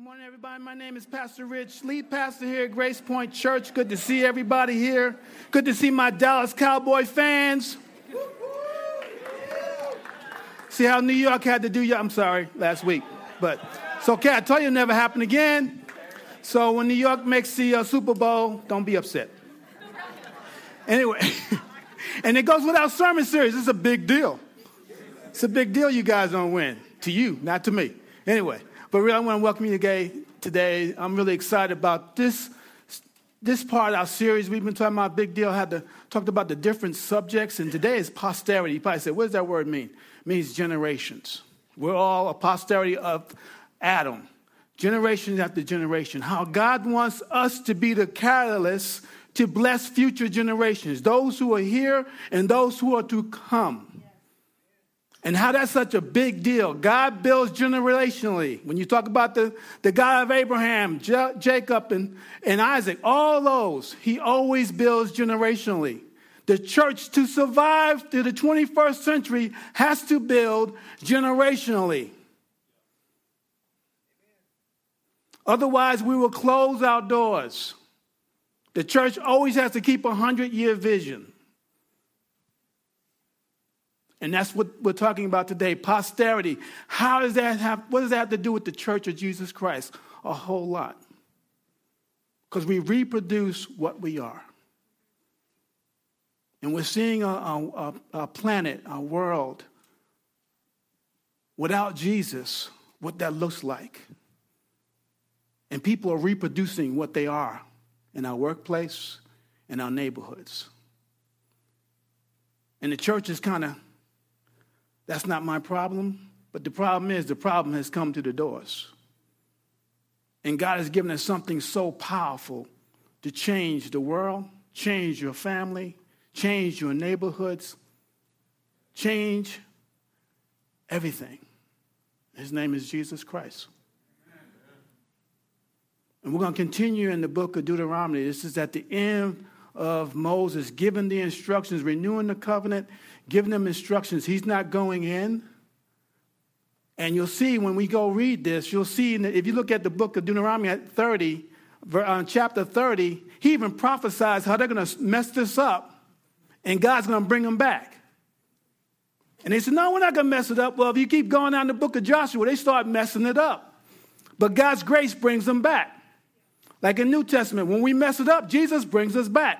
Good morning, everybody. My name is Pastor Rich, lead pastor here at Grace Point Church. Good to see everybody here. Good to see my Dallas Cowboy fans. See how New York had to do you? I'm sorry, last week. But it's okay. I tell you, it never happened again. So when New York makes the uh, Super Bowl, don't be upset. Anyway, and it goes without sermon series. It's a big deal. It's a big deal you guys don't win. To you, not to me. Anyway. But really, I want to welcome you today. I'm really excited about this, this part of our series. We've been talking about big deal, had to talked about the different subjects, and today is posterity. You probably said, what does that word mean? It means generations. We're all a posterity of Adam, generation after generation. How God wants us to be the catalyst to bless future generations, those who are here and those who are to come and how that's such a big deal. God builds generationally. When you talk about the, the God of Abraham, J- Jacob, and, and Isaac, all those, he always builds generationally. The church, to survive through the 21st century, has to build generationally. Otherwise, we will close our doors. The church always has to keep a 100 year vision. And that's what we're talking about today posterity. How does that have, what does that have to do with the church of Jesus Christ? A whole lot. Because we reproduce what we are. And we're seeing a, a, planet, a world, without Jesus, what that looks like. And people are reproducing what they are in our workplace, in our neighborhoods. And the church is kind of that's not my problem. But the problem is, the problem has come to the doors. And God has given us something so powerful to change the world, change your family, change your neighborhoods, change everything. His name is Jesus Christ. And we're going to continue in the book of Deuteronomy. This is at the end of Moses giving the instructions, renewing the covenant, giving them instructions. He's not going in. And you'll see when we go read this, you'll see if you look at the book of Deuteronomy at 30, uh, chapter 30, he even prophesies how they're going to mess this up and God's going to bring them back. And they said, No, we're not going to mess it up. Well, if you keep going down the book of Joshua, they start messing it up. But God's grace brings them back. Like in New Testament, when we mess it up, Jesus brings us back.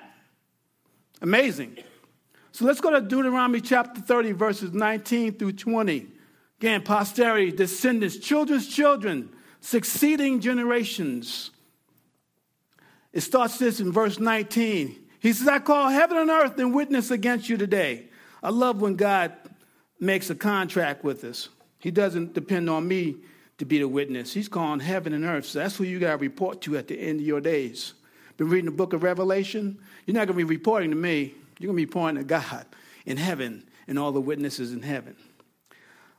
Amazing. So let's go to Deuteronomy chapter 30, verses 19 through 20. Again, posterity, descendants, children's children, succeeding generations. It starts this in verse 19. He says, I call heaven and earth in witness against you today. I love when God makes a contract with us. He doesn't depend on me to be the witness. He's calling heaven and earth. So that's who you got to report to at the end of your days. Been reading the book of Revelation? You're not going to be reporting to me. You're going to be pointing to God in heaven and all the witnesses in heaven.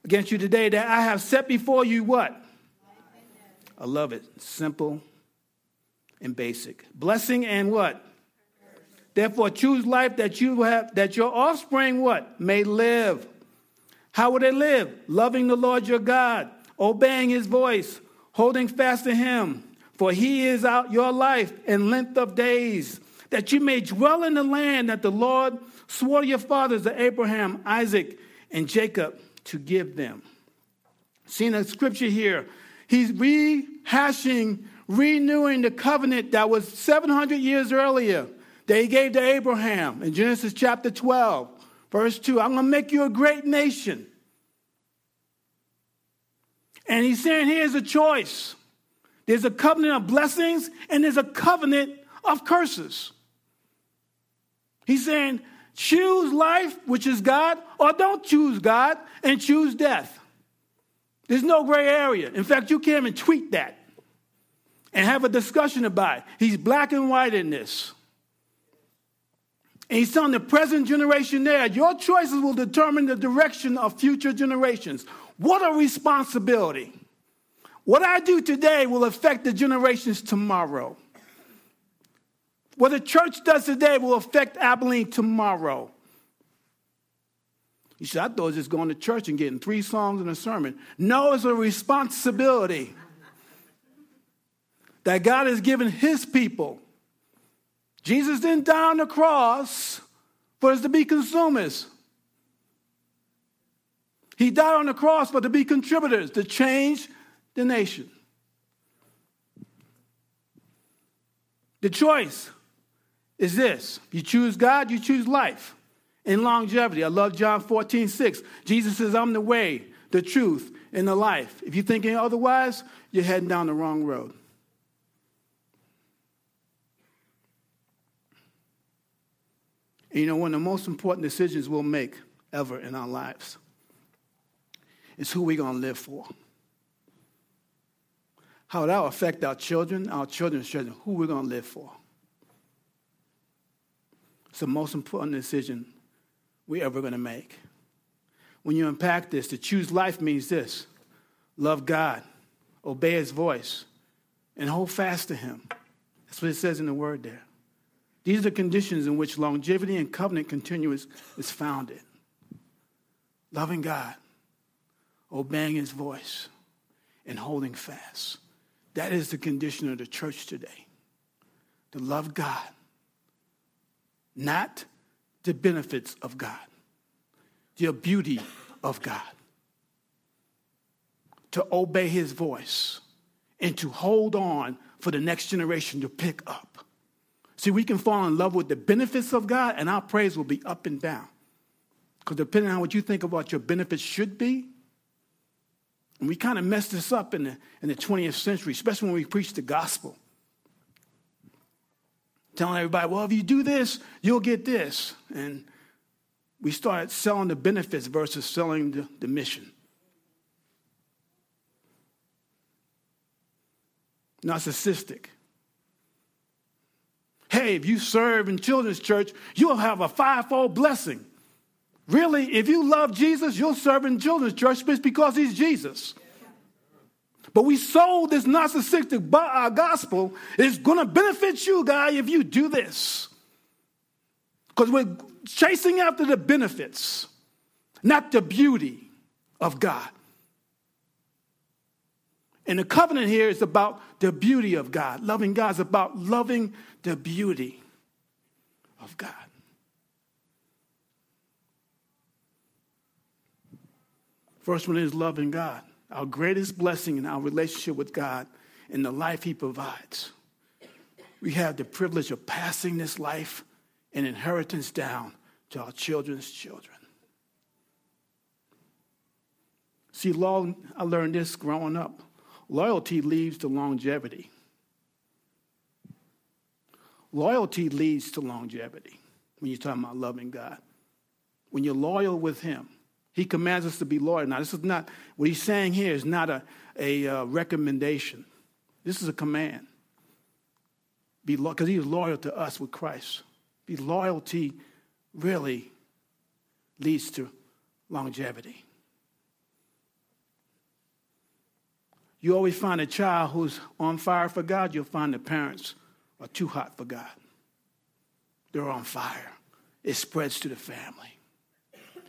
Against you today that I have set before you what? I love it. Simple and basic. Blessing and what? Therefore, choose life that you have, that your offspring what? May live. How will they live? Loving the Lord your God, obeying his voice, holding fast to him. For he is out your life and length of days that you may dwell in the land that the Lord swore to your fathers, to Abraham, Isaac, and Jacob, to give them. Seeing a scripture here, he's rehashing, renewing the covenant that was 700 years earlier that he gave to Abraham in Genesis chapter 12, verse 2. I'm going to make you a great nation. And he's saying here's a choice there's a covenant of blessings and there's a covenant of curses. He's saying, choose life, which is God, or don't choose God and choose death. There's no gray area. In fact, you can't even tweet that and have a discussion about it. He's black and white in this. And he's telling the present generation there, your choices will determine the direction of future generations. What a responsibility. What I do today will affect the generations tomorrow. What the church does today will affect Abilene tomorrow. You said, I thought it was just going to church and getting three songs and a sermon. No, it's a responsibility. that God has given his people. Jesus didn't die on the cross for us to be consumers. He died on the cross for to be contributors, to change the nation. The choice is this you choose God, you choose life and longevity. I love John 14, 6. Jesus says, I'm the way, the truth, and the life. If you're thinking otherwise, you're heading down the wrong road. And you know, one of the most important decisions we'll make ever in our lives is who we're going to live for. How that will affect our children, our children's children, who we're going to live for. It's the most important decision we're ever going to make. When you unpack this, to choose life means this love God, obey his voice, and hold fast to him. That's what it says in the word there. These are the conditions in which longevity and covenant continuance is founded. Loving God, obeying his voice, and holding fast. That is the condition of the church today. To love God, not the benefits of God, the beauty of God, to obey his voice, and to hold on for the next generation to pick up. See, we can fall in love with the benefits of God, and our praise will be up and down. Because depending on what you think about your benefits should be, and we kind of messed this up in the, in the 20th century, especially when we preach the gospel telling everybody, well, if you do this, you'll get this. And we started selling the benefits versus selling the, the mission. Narcissistic. Hey, if you serve in children's church, you'll have a fivefold blessing. Really, if you love Jesus, you'll serve in children's church because he's Jesus. But we sold this narcissistic uh, gospel. It's going to benefit you, guy, if you do this. Because we're chasing after the benefits, not the beauty of God. And the covenant here is about the beauty of God. Loving God is about loving the beauty of God. First one is loving God our greatest blessing in our relationship with God and the life He provides. We have the privilege of passing this life and inheritance down to our children's children. See, long, I learned this growing up. Loyalty leads to longevity. Loyalty leads to longevity when you're talking about loving God. When you're loyal with Him, he commands us to be loyal. Now, this is not, what he's saying here is not a, a uh, recommendation. This is a command. Be loyal, because he is loyal to us with Christ. Be loyalty really leads to longevity. You always find a child who's on fire for God, you'll find the parents are too hot for God. They're on fire. It spreads to the family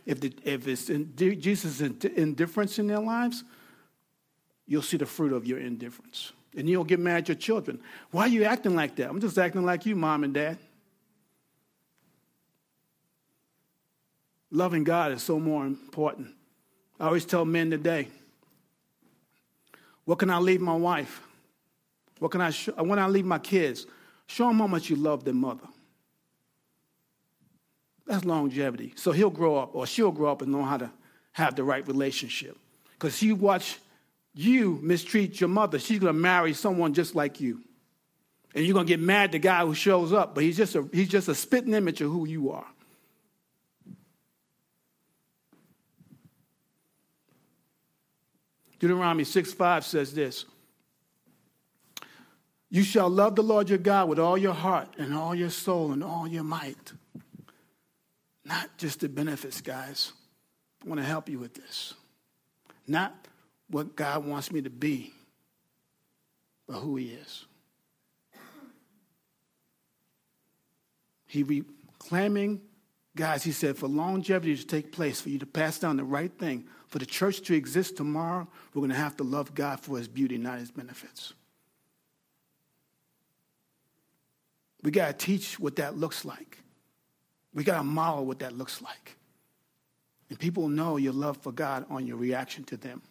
if, the, if it's in, Jesus' indifference in their lives, you'll see the fruit of your indifference. And you'll get mad at your children. Why are you acting like that? I'm just acting like you, mom and dad. Loving God is so more important. I always tell men today, what can I leave my wife? What can I, sh- when I leave my kids? Show them how much you love their mother. That's longevity. So he'll grow up or she'll grow up and know how to have the right relationship. Because she watch you mistreat your mother, she's going to marry someone just like you. And you're going to get mad at the guy who shows up, but he's just a, he's just a spitting image of who you are. Deuteronomy 6 5 says this You shall love the Lord your God with all your heart and all your soul and all your might. Not just the benefits, guys. I want to help you with this. Not what God wants me to be, but who He is. He reclaiming, guys, He said, for longevity to take place, for you to pass down the right thing, for the church to exist tomorrow, we're going to have to love God for His beauty, not His benefits. We got to teach what that looks like. We got to model what that looks like. And people know your love for God on your reaction to them.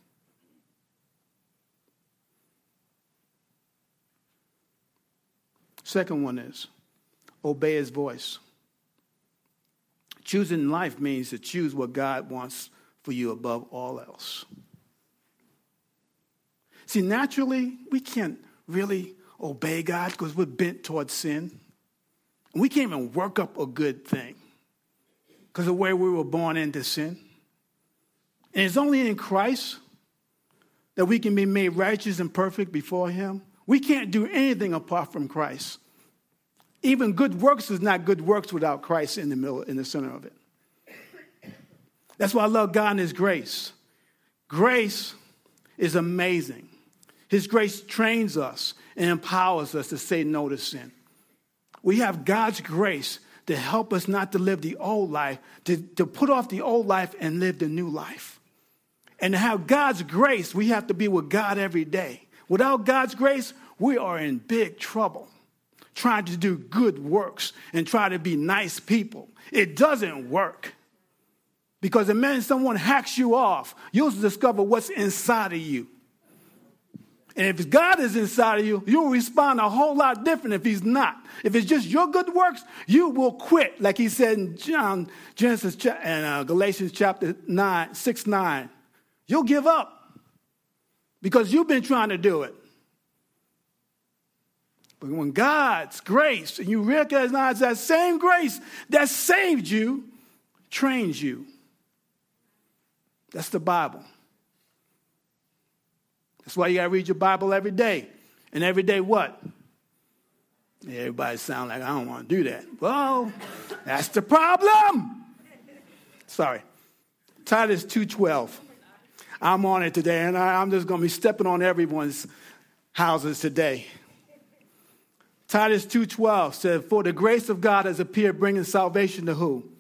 Second one is obey his voice. Choosing life means to choose what God wants for you above all else. See, naturally, we can't really obey God because we're bent towards sin. We can't even work up a good thing because the way we were born into sin. And it's only in Christ that we can be made righteous and perfect before Him. We can't do anything apart from Christ. Even good works is not good works without Christ in the middle, in the center of it. That's why I love God and His grace. Grace is amazing. His grace trains us and empowers us to say no to sin. We have God's grace to help us not to live the old life, to, to put off the old life and live the new life. And to have God's grace, we have to be with God every day. Without God's grace, we are in big trouble trying to do good works and try to be nice people. It doesn't work. Because the minute someone hacks you off, you'll discover what's inside of you. And if God is inside of you, you'll respond a whole lot different if He's not. If it's just your good works, you will quit, like He said in John, Genesis and uh, Galatians chapter 9, 6, 9. You'll give up because you've been trying to do it. But when God's grace, and you recognize that same grace that saved you, trains you. That's the Bible. That's why you got to read your Bible every day. And every day, what? Everybody sound like I don't want to do that. Well, that's the problem. Sorry. Titus 2.12. I'm on it today, and I'm just going to be stepping on everyone's houses today. Titus 2:12 said, "For the grace of God has appeared, bringing salvation to who?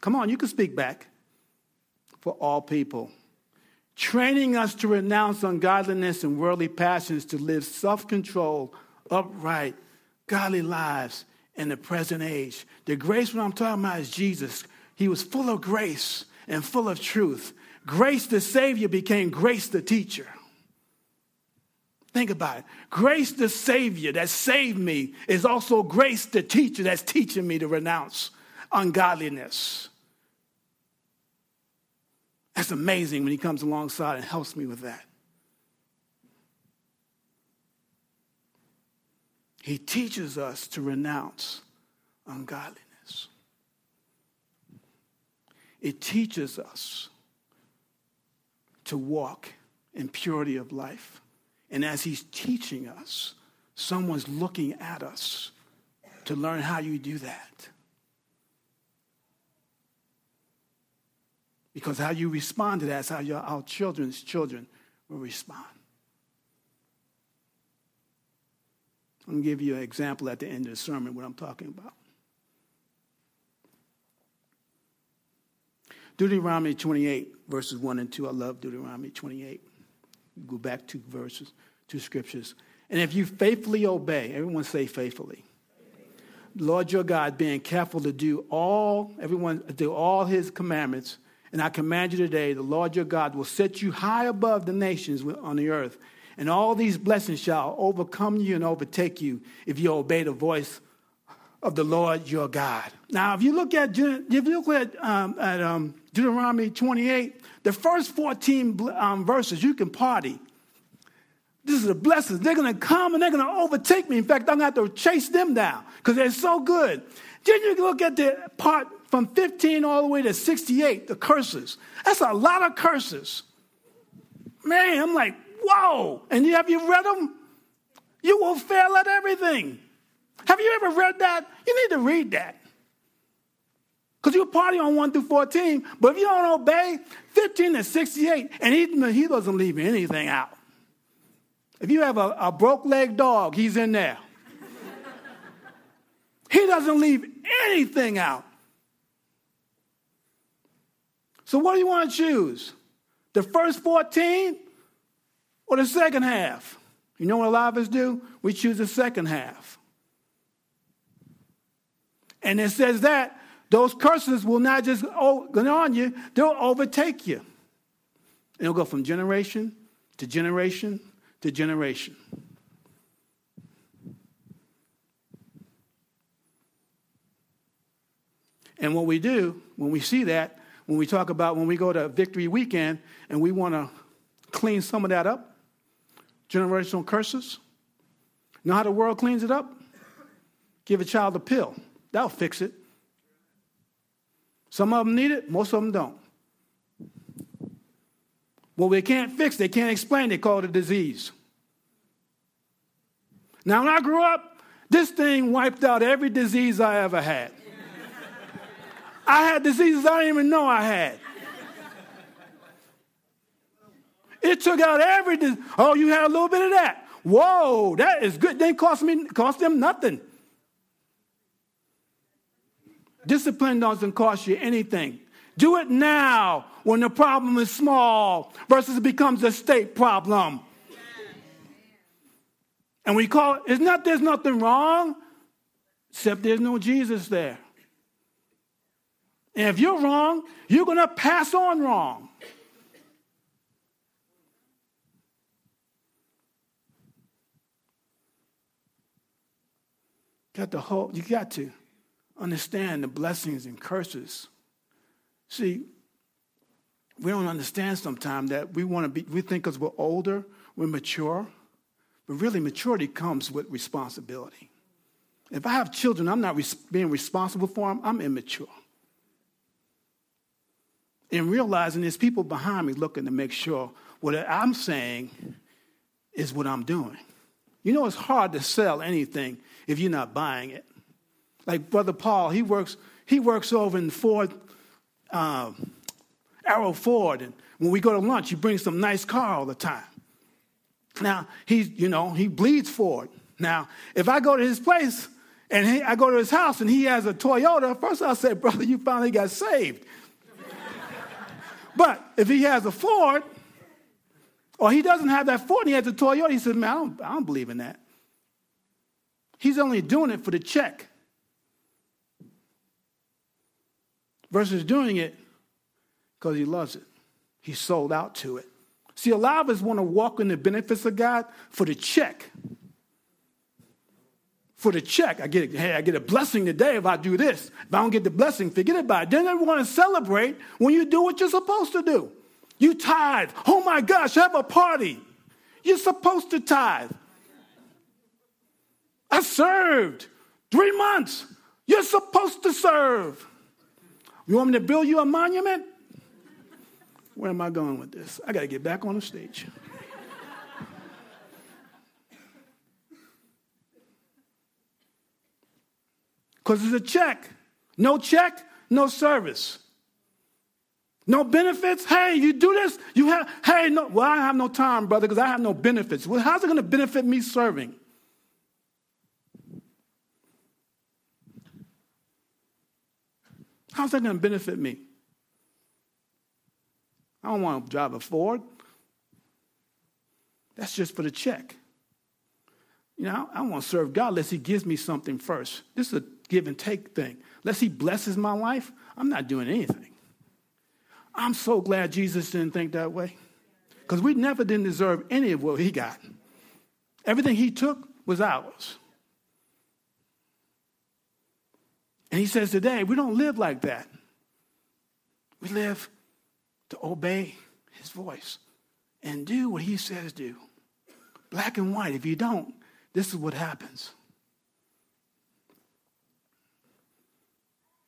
Come on, you can speak back. For all people, training us to renounce ungodliness and worldly passions, to live self-controlled, upright, godly lives in the present age. The grace, what I'm talking about, is Jesus. He was full of grace and full of truth. Grace the Savior became grace the teacher. Think about it. Grace the Savior that saved me is also grace the teacher that's teaching me to renounce ungodliness. That's amazing when he comes alongside and helps me with that. He teaches us to renounce ungodliness. It teaches us to walk in purity of life. And as he's teaching us, someone's looking at us to learn how you do that. Because how you respond to that is how your, our children's children will respond. I'm going to give you an example at the end of the sermon what I'm talking about. Deuteronomy 28, verses 1 and 2. I love Deuteronomy 28. Go back two verses, two scriptures. And if you faithfully obey, everyone say faithfully. Lord your God, being careful to do all, everyone do all his commandments. And I command you today, the Lord your God will set you high above the nations on the earth. And all these blessings shall overcome you and overtake you if you obey the voice of the Lord your God. Now, if you look at, if you look at, um, at um, Deuteronomy 28, the first 14 um, verses, you can party. This is a blessing. They're going to come and they're going to overtake me. In fact, I'm going to have to chase them down because they're so good. Then you look at the part from 15 all the way to 68, the curses. That's a lot of curses. Man, I'm like, whoa. And have you read them? You will fail at everything. Have you ever read that? You need to read that. Because you party on 1 through 14, but if you don't obey, 15 to 68, and he, he doesn't leave anything out. If you have a, a broke leg dog, he's in there. he doesn't leave anything out. So, what do you want to choose? The first 14 or the second half? You know what a lot of us do? We choose the second half. And it says that those curses will not just go on you, they'll overtake you. It'll go from generation to generation to generation. And what we do when we see that, when we talk about when we go to Victory Weekend and we want to clean some of that up, generational curses, know how the world cleans it up? Give a child a pill. That'll fix it. Some of them need it, most of them don't. Well, they can't fix, they can't explain, they call it a disease. Now, when I grew up, this thing wiped out every disease I ever had. I had diseases I didn't even know I had. It took out every disease. Oh, you had a little bit of that. Whoa, that is good. Didn't cost me cost them nothing. Discipline doesn't cost you anything. Do it now when the problem is small versus it becomes a state problem. And we call it, it's not there's nothing wrong, except there's no Jesus there. And if you're wrong, you're going to pass on wrong. Got the whole, you got to understand the blessings and curses. See, we don't understand sometimes that we want to be, we think because we're older, we're mature, but really maturity comes with responsibility. If I have children, I'm not res- being responsible for them, I'm immature. And realizing there's people behind me looking to make sure what I'm saying is what I'm doing. You know, it's hard to sell anything if you're not buying it. Like Brother Paul, he works, he works over in Ford, uh, Arrow Ford, and when we go to lunch, he brings some nice car all the time. Now, he's, you know, he bleeds Ford. Now, if I go to his place and he, I go to his house and he has a Toyota, first I'll say, brother, you finally got saved. But if he has a Ford, or he doesn't have that Ford and he has a Toyota, he says, man, I don't, I don't believe in that. He's only doing it for the check versus doing it because he loves it. He's sold out to it. See, a lot of us want to walk in the benefits of God for the check. For the check, I get hey, I get a blessing today if I do this. If I don't get the blessing, forget about it. Then they want to celebrate when you do what you're supposed to do. You tithe. Oh my gosh, have a party. You're supposed to tithe. I served three months. You're supposed to serve. You want me to build you a monument? Where am I going with this? I got to get back on the stage. Because it's a check. No check, no service. No benefits? Hey, you do this? You have, hey, no, well, I have no time, brother, because I have no benefits. Well, how's it going to benefit me serving? How's that going to benefit me? I don't want to drive a Ford. That's just for the check. You know, I, want to serve God unless He gives me something first. This is a give and take thing. Unless He blesses my life, I'm not doing anything. I'm so glad Jesus didn't think that way. Because we never didn't deserve any of what He got. Everything He took was ours. And he says today, we don't live like that. We live to obey his voice and do what he says do. Black and white. If you don't, this is what happens.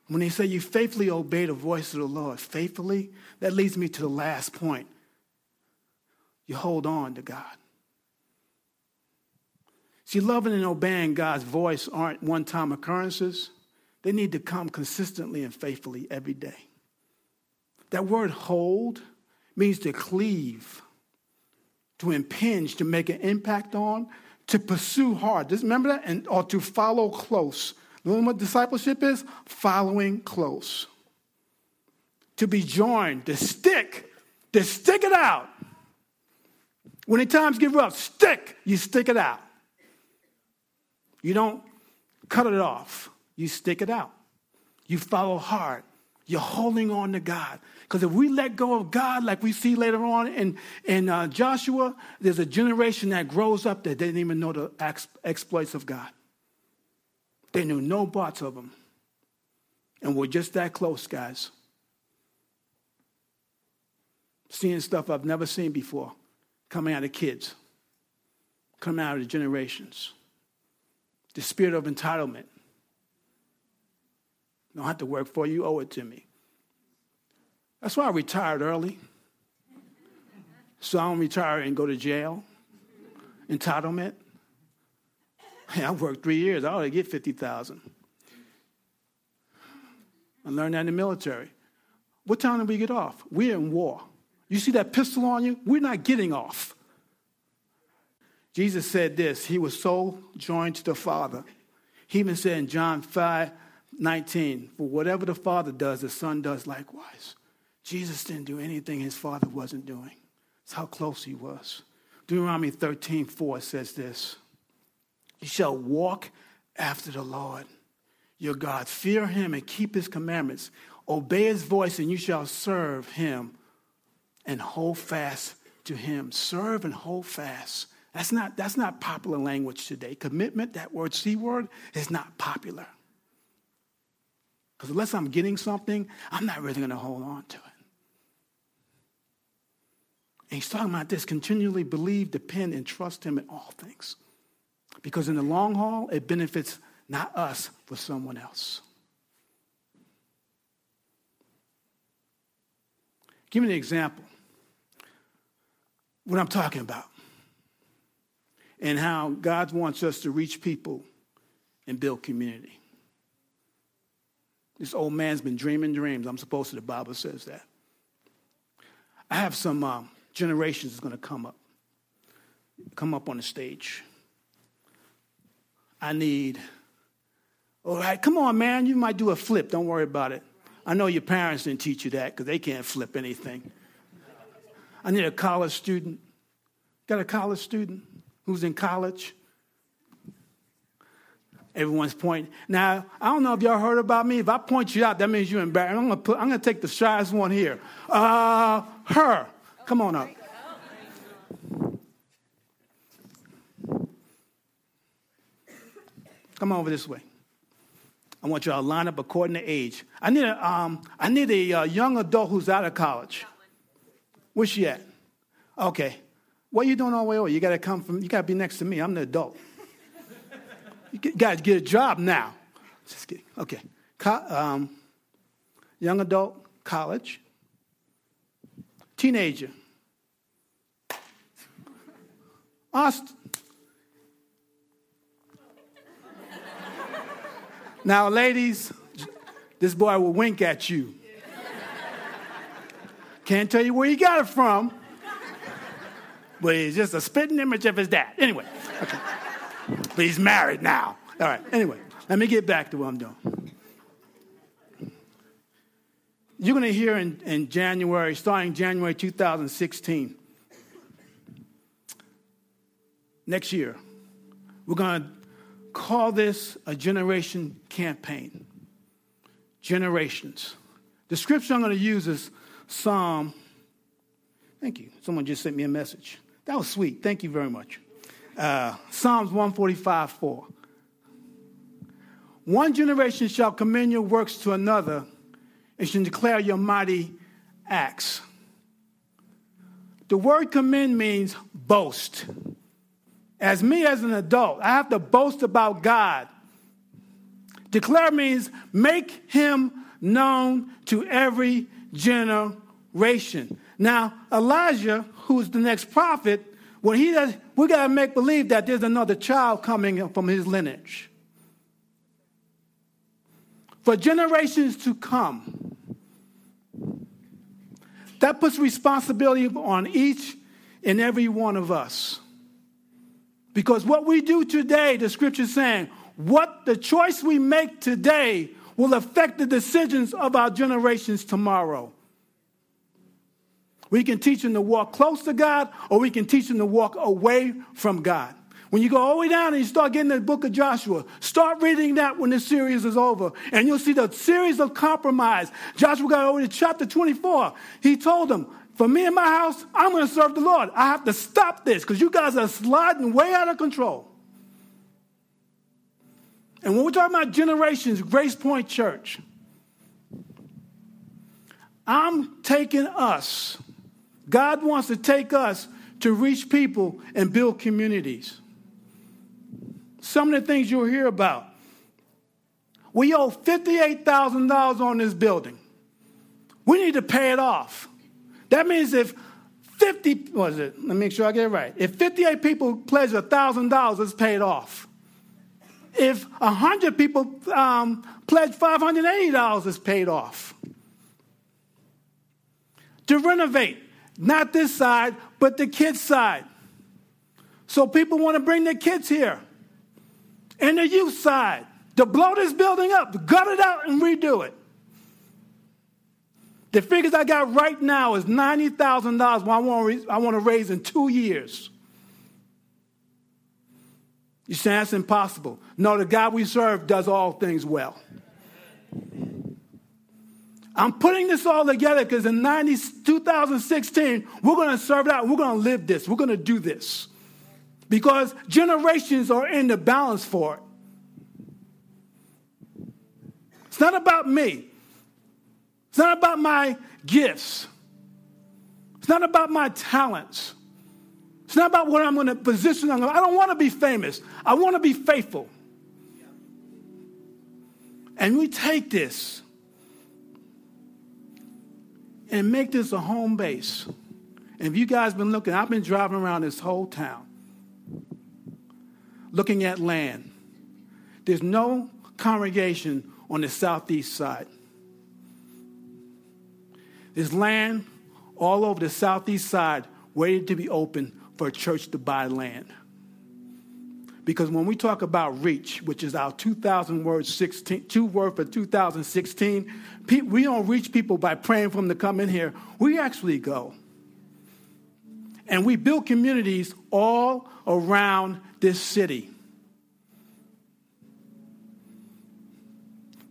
When they say you faithfully obey the voice of the Lord, faithfully, that leads me to the last point. You hold on to God. See, loving and obeying God's voice aren't one time occurrences. They need to come consistently and faithfully every day. That word hold means to cleave, to impinge, to make an impact on, to pursue hard. Remember that? And, or to follow close. You know what discipleship is? Following close. To be joined, to stick, to stick it out. When the times get rough, stick, you stick it out. You don't cut it off you stick it out. You follow hard. You're holding on to God. Because if we let go of God, like we see later on in, in uh, Joshua, there's a generation that grows up that didn't even know the ex- exploits of God. They knew no parts of Him. And we're just that close, guys. Seeing stuff I've never seen before coming out of kids, coming out of the generations. The spirit of entitlement. Don't have to work for you, owe it to me. That's why I retired early. So I don't retire and go to jail. Entitlement. I worked three years. I ought to get 50000 I learned that in the military. What time did we get off? We're in war. You see that pistol on you? We're not getting off. Jesus said this He was so joined to the Father. He even said in John 5 19, For whatever the Father does, the Son does likewise. Jesus didn't do anything his Father wasn't doing. That's how close he was. Deuteronomy 13 4 says this You shall walk after the Lord your God. Fear him and keep his commandments. Obey his voice, and you shall serve him and hold fast to him. Serve and hold fast. That's not, that's not popular language today. Commitment, that word C word, is not popular. Because unless I'm getting something, I'm not really going to hold on to it. And he's talking about this continually believe, depend, and trust him in all things. Because in the long haul, it benefits not us, but someone else. Give me an example. What I'm talking about. And how God wants us to reach people and build community. This old man's been dreaming dreams. I'm supposed to, the Bible says that. I have some um, generations that's going to come up, come up on the stage. I need, all right, come on, man, you might do a flip. Don't worry about it. I know your parents didn't teach you that because they can't flip anything. I need a college student. Got a college student who's in college? Everyone's pointing. Now, I don't know if y'all heard about me. If I point you out, that means you're embarrassed. I'm gonna put, I'm gonna take the shyest one here. Uh, her. Come on up. Come over this way. I want y'all to line up according to age. I need a, um, I need a uh, young adult who's out of college. Where's she at? Okay. What are you doing all the way over? You got to come from, you got to be next to me. I'm the adult. You got to get a job now. Just kidding. Okay. Co- um, young adult, college, teenager. Austin. Now, ladies, this boy will wink at you. Can't tell you where he got it from, but he's just a spitting image of his dad. Anyway, okay. But he's married now. All right, anyway, let me get back to what I'm doing. You're going to hear in, in January, starting January 2016, next year, we're going to call this a generation campaign. Generations. The scripture I'm going to use is Psalm. Thank you. Someone just sent me a message. That was sweet. Thank you very much. Uh, Psalms 145 4. One generation shall commend your works to another and shall declare your mighty acts. The word commend means boast. As me as an adult, I have to boast about God. Declare means make him known to every generation. Now, Elijah, who's the next prophet, when he does, we got to make believe that there's another child coming from his lineage. For generations to come, that puts responsibility on each and every one of us. Because what we do today, the scripture is saying, what the choice we make today will affect the decisions of our generations tomorrow. We can teach them to walk close to God, or we can teach them to walk away from God. When you go all the way down and you start getting the book of Joshua, start reading that when the series is over, and you'll see the series of compromise. Joshua got over to chapter 24. He told them, For me and my house, I'm going to serve the Lord. I have to stop this because you guys are sliding way out of control. And when we're talking about generations, Grace Point Church, I'm taking us. God wants to take us to reach people and build communities. Some of the things you'll hear about. We owe $58,000 on this building. We need to pay it off. That means if 50, was it? Let me make sure I get it right. If 58 people pledge $1,000, it's paid off. If 100 people um, pledge $580, it's paid off. To renovate, not this side, but the kids' side. So people want to bring their kids here. And the youth side, to blow this building up, gut it out and redo it. The figures I got right now is $90,000 I want, I want to raise in two years. You say that's impossible. No, the God we serve does all things well. I'm putting this all together because in 90, 2016, we're going to serve it out. We're going to live this. We're going to do this. Because generations are in the balance for it. It's not about me. It's not about my gifts. It's not about my talents. It's not about what I'm going to position. I don't want to be famous. I want to be faithful. And we take this and make this a home base. And if you guys been looking, I've been driving around this whole town looking at land. There's no congregation on the southeast side. There's land all over the southeast side waiting to be open for a church to buy land. Because when we talk about reach, which is our 2000 words 16, two word for 2016, we don't reach people by praying for them to come in here. We actually go. And we build communities all around this city.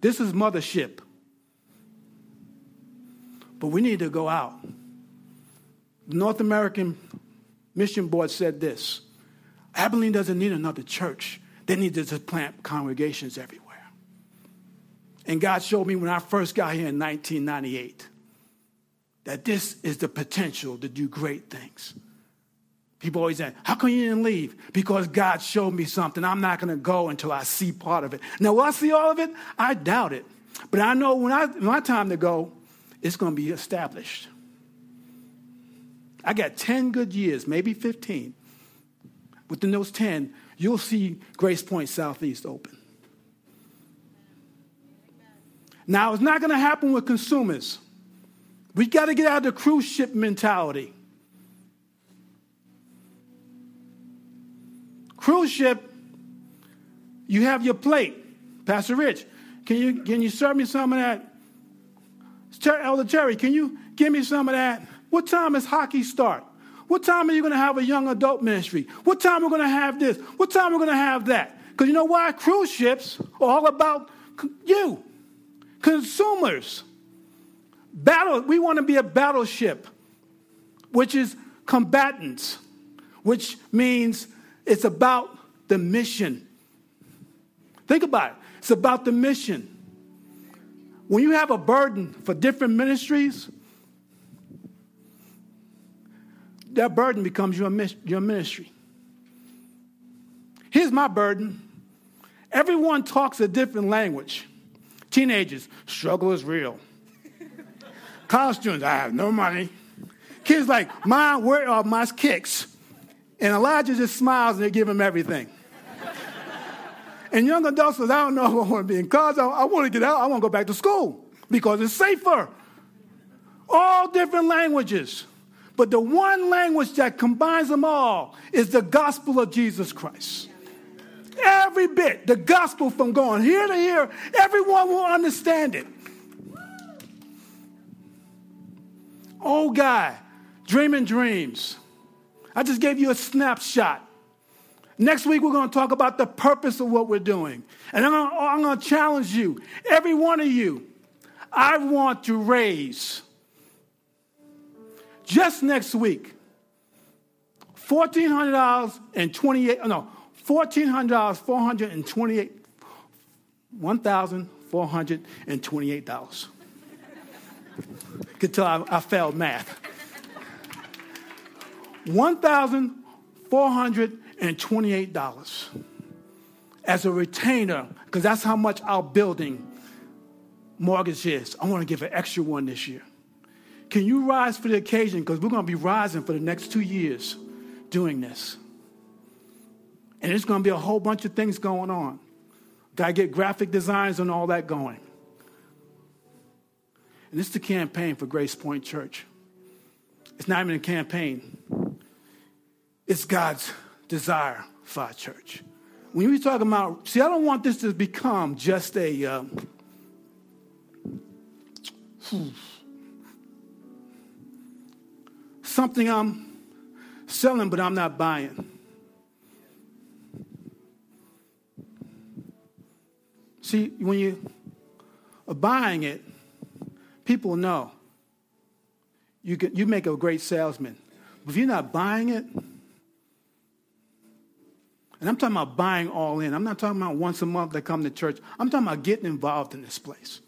This is mothership. But we need to go out. The North American Mission Board said this Abilene doesn't need another church, they need to plant congregations everywhere. And God showed me when I first got here in 1998 that this is the potential to do great things. People always say, How come you didn't leave? Because God showed me something. I'm not going to go until I see part of it. Now, will I see all of it? I doubt it. But I know when I my time to go, it's going to be established. I got 10 good years, maybe 15. Within those 10, you'll see Grace Point Southeast open. Now, it's not going to happen with consumers. We got to get out of the cruise ship mentality. Cruise ship, you have your plate. Pastor Rich, can you, can you serve me some of that? Elder Terry, can you give me some of that? What time does hockey start? What time are you going to have a young adult ministry? What time are we going to have this? What time are we going to have that? Because you know why? Cruise ships are all about you, consumers. Battle, we want to be a battleship, which is combatants, which means it's about the mission. Think about it. It's about the mission. When you have a burden for different ministries, that burden becomes your, your ministry. Here's my burden everyone talks a different language. Teenagers, struggle is real. College students, I have no money. Kids like, Mom, where are my kicks? And Elijah just smiles and they give him everything. And young adults says, I don't know if I want to be in college. I, I want to get out. I want to go back to school because it's safer. All different languages. But the one language that combines them all is the gospel of Jesus Christ. Every bit, the gospel from going here to here, everyone will understand it. Old guy, dreaming dreams. I just gave you a snapshot. Next week, we're going to talk about the purpose of what we're doing. And I'm going, to, I'm going to challenge you, every one of you. I want to raise just next week $1,400 and 28, no, $1,400, 428, $1,428. Could tell I, I failed math. $1,428 as a retainer, because that's how much our building mortgage is. I want to give an extra one this year. Can you rise for the occasion? Because we're going to be rising for the next two years doing this. And there's going to be a whole bunch of things going on. Got to get graphic designs and all that going. And this is the campaign for Grace Point Church. It's not even a campaign, it's God's desire for our church. When we talk about, see, I don't want this to become just a. Uh, something I'm selling, but I'm not buying. See, when you are buying it, people know. You, can, you make a great salesman. But if you're not buying it, and I'm talking about buying all in. I'm not talking about once a month they come to church. I'm talking about getting involved in this place.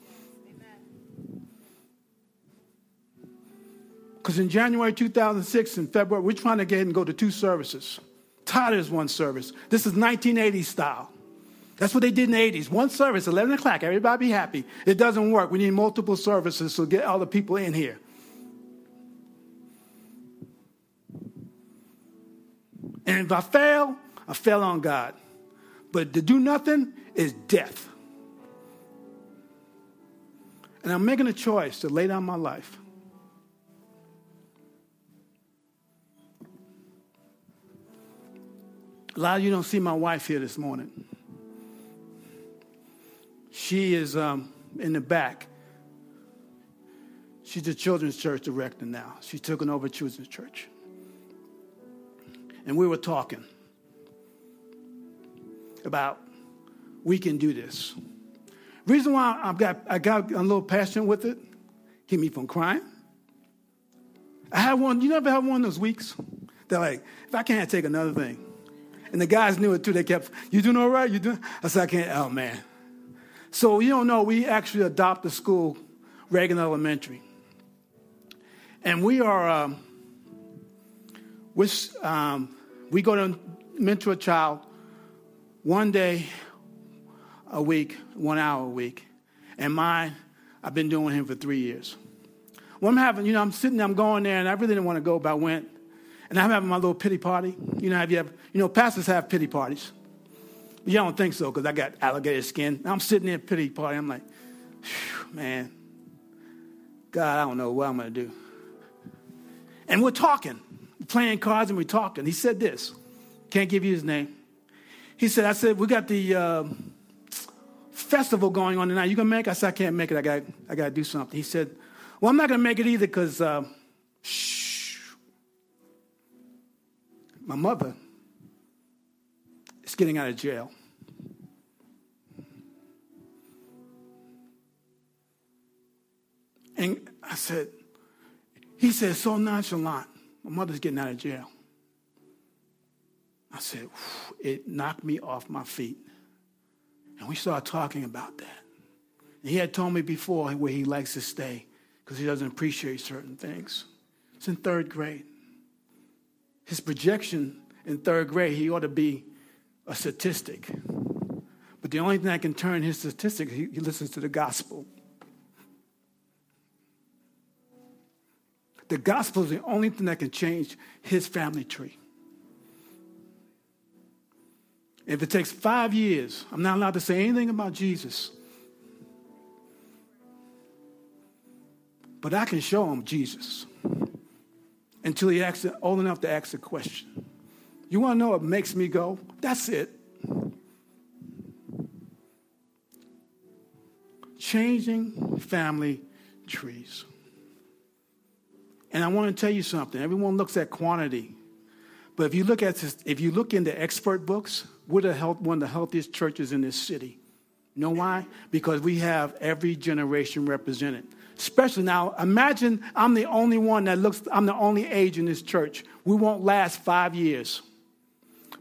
Because in January 2006 and February, we're trying to get and go to two services. Tired is one service. This is 1980s style. That's what they did in the 80s. One service, 11 o'clock, everybody be happy. It doesn't work. We need multiple services to get all the people in here. And if I fail, I fell on God. But to do nothing is death. And I'm making a choice to lay down my life. A lot of you don't see my wife here this morning. She is um, in the back. She's the children's church director now. She's taken over children's church. And we were talking about we can do this. Reason why I've got, I got a little passion with it, keep me from crying. I had one, you never have one of those weeks? They're like, if I can't take another thing, and the guys knew it too. They kept, you doing all right? You doing? I said, I can't. Oh, man. So you don't know, we actually adopt the school, Reagan Elementary. And we are, um, which, um, we go to mentor a child one day a week, one hour a week. And mine, I've been doing him for three years. Well, I'm having, you know, I'm sitting there, I'm going there, and I really didn't want to go, but I went. And I'm having my little pity party. You know, have you ever, you know, pastors have pity parties. But you don't think so because I got alligator skin. I'm sitting there pity party. I'm like, man, God, I don't know what I'm going to do. And we're talking, playing cards, and we're talking. He said this. Can't give you his name. He said, I said, we got the uh, festival going on tonight. You to make it? I said, I can't make it. I got I got to do something. He said, well, I'm not going to make it either because, uh, shh my mother is getting out of jail. And I said, he said, so nonchalant. My mother's getting out of jail. I said, it knocked me off my feet. And we started talking about that. And he had told me before where he likes to stay because he doesn't appreciate certain things. It's in third grade his projection in third grade, he ought to be a statistic. But the only thing that can turn his statistic, he, he listens to the gospel. The gospel is the only thing that can change his family tree. If it takes five years, I'm not allowed to say anything about Jesus. But I can show him Jesus until he acts old enough to ask a question. You want to know what makes me go? That's it. Changing family trees. And I want to tell you something. Everyone looks at quantity, But if you look at this, if you look into expert books, we're the health, one of the healthiest churches in this city. You know why? Because we have every generation represented. Especially now, imagine I'm the only one that looks, I'm the only age in this church. We won't last five years.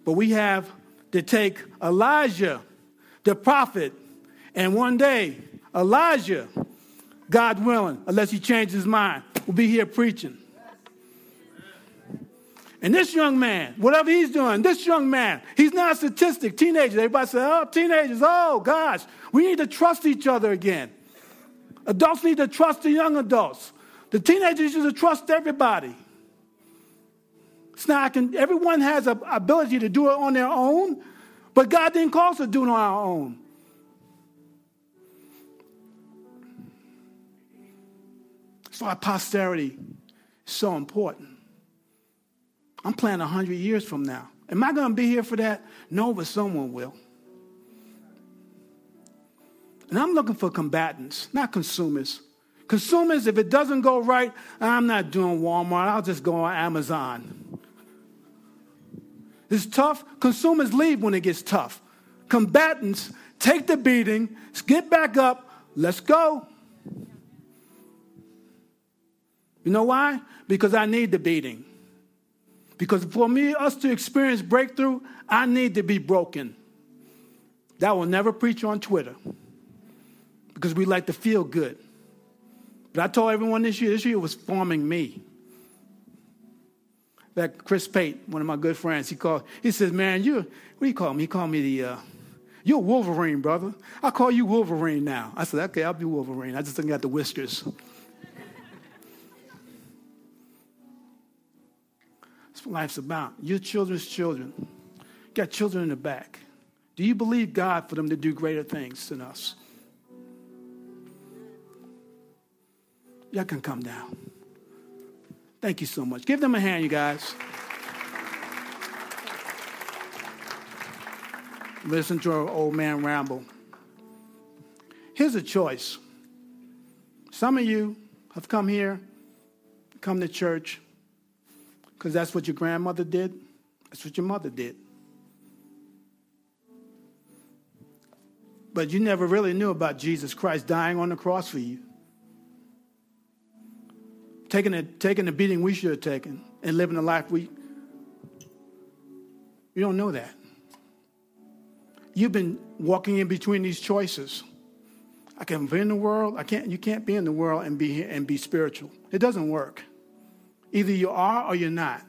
But we have to take Elijah, the prophet, and one day, Elijah, God willing, unless he changes his mind, will be here preaching. And this young man, whatever he's doing, this young man, he's not a statistic. Teenagers, everybody say, oh, teenagers, oh, gosh, we need to trust each other again. Adults need to trust the young adults. The teenagers need to trust everybody. It's not, can, everyone has an ability to do it on their own, but God didn't call us to do it on our own. That's why posterity is so important. I'm planning 100 years from now. Am I going to be here for that? No, but someone will. And I'm looking for combatants, not consumers. Consumers, if it doesn't go right, I'm not doing Walmart. I'll just go on Amazon. It's tough. Consumers leave when it gets tough. Combatants take the beating, get back up, let's go. You know why? Because I need the beating. Because for me, us to experience breakthrough, I need to be broken. That will never preach on Twitter because we like to feel good. But I told everyone this year, this year was forming me. That Chris Pate, one of my good friends, he called, he says, Man, you, what do you call me? He called me the, uh, you're Wolverine, brother. I call you Wolverine now. I said, Okay, I'll be Wolverine. I just got the whiskers. Life's about. Your children's children. Got children in the back. Do you believe God for them to do greater things than us? Y'all can come down. Thank you so much. Give them a hand, you guys. Listen to our old man ramble. Here's a choice. Some of you have come here, come to church, because that's what your grandmother did. That's what your mother did. But you never really knew about Jesus Christ dying on the cross for you. Taking the, taking the beating we should have taken and living the life we. You don't know that. You've been walking in between these choices. I can be in the world. I can't. You can't be in the world and be and be spiritual. It doesn't work. Either you are or you're not.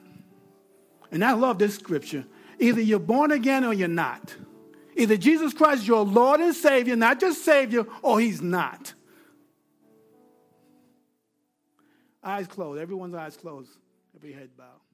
And I love this scripture. Either you're born again or you're not. Either Jesus Christ is your Lord and Savior, not just Savior, or He's not. Eyes closed. Everyone's eyes closed. Every head bowed.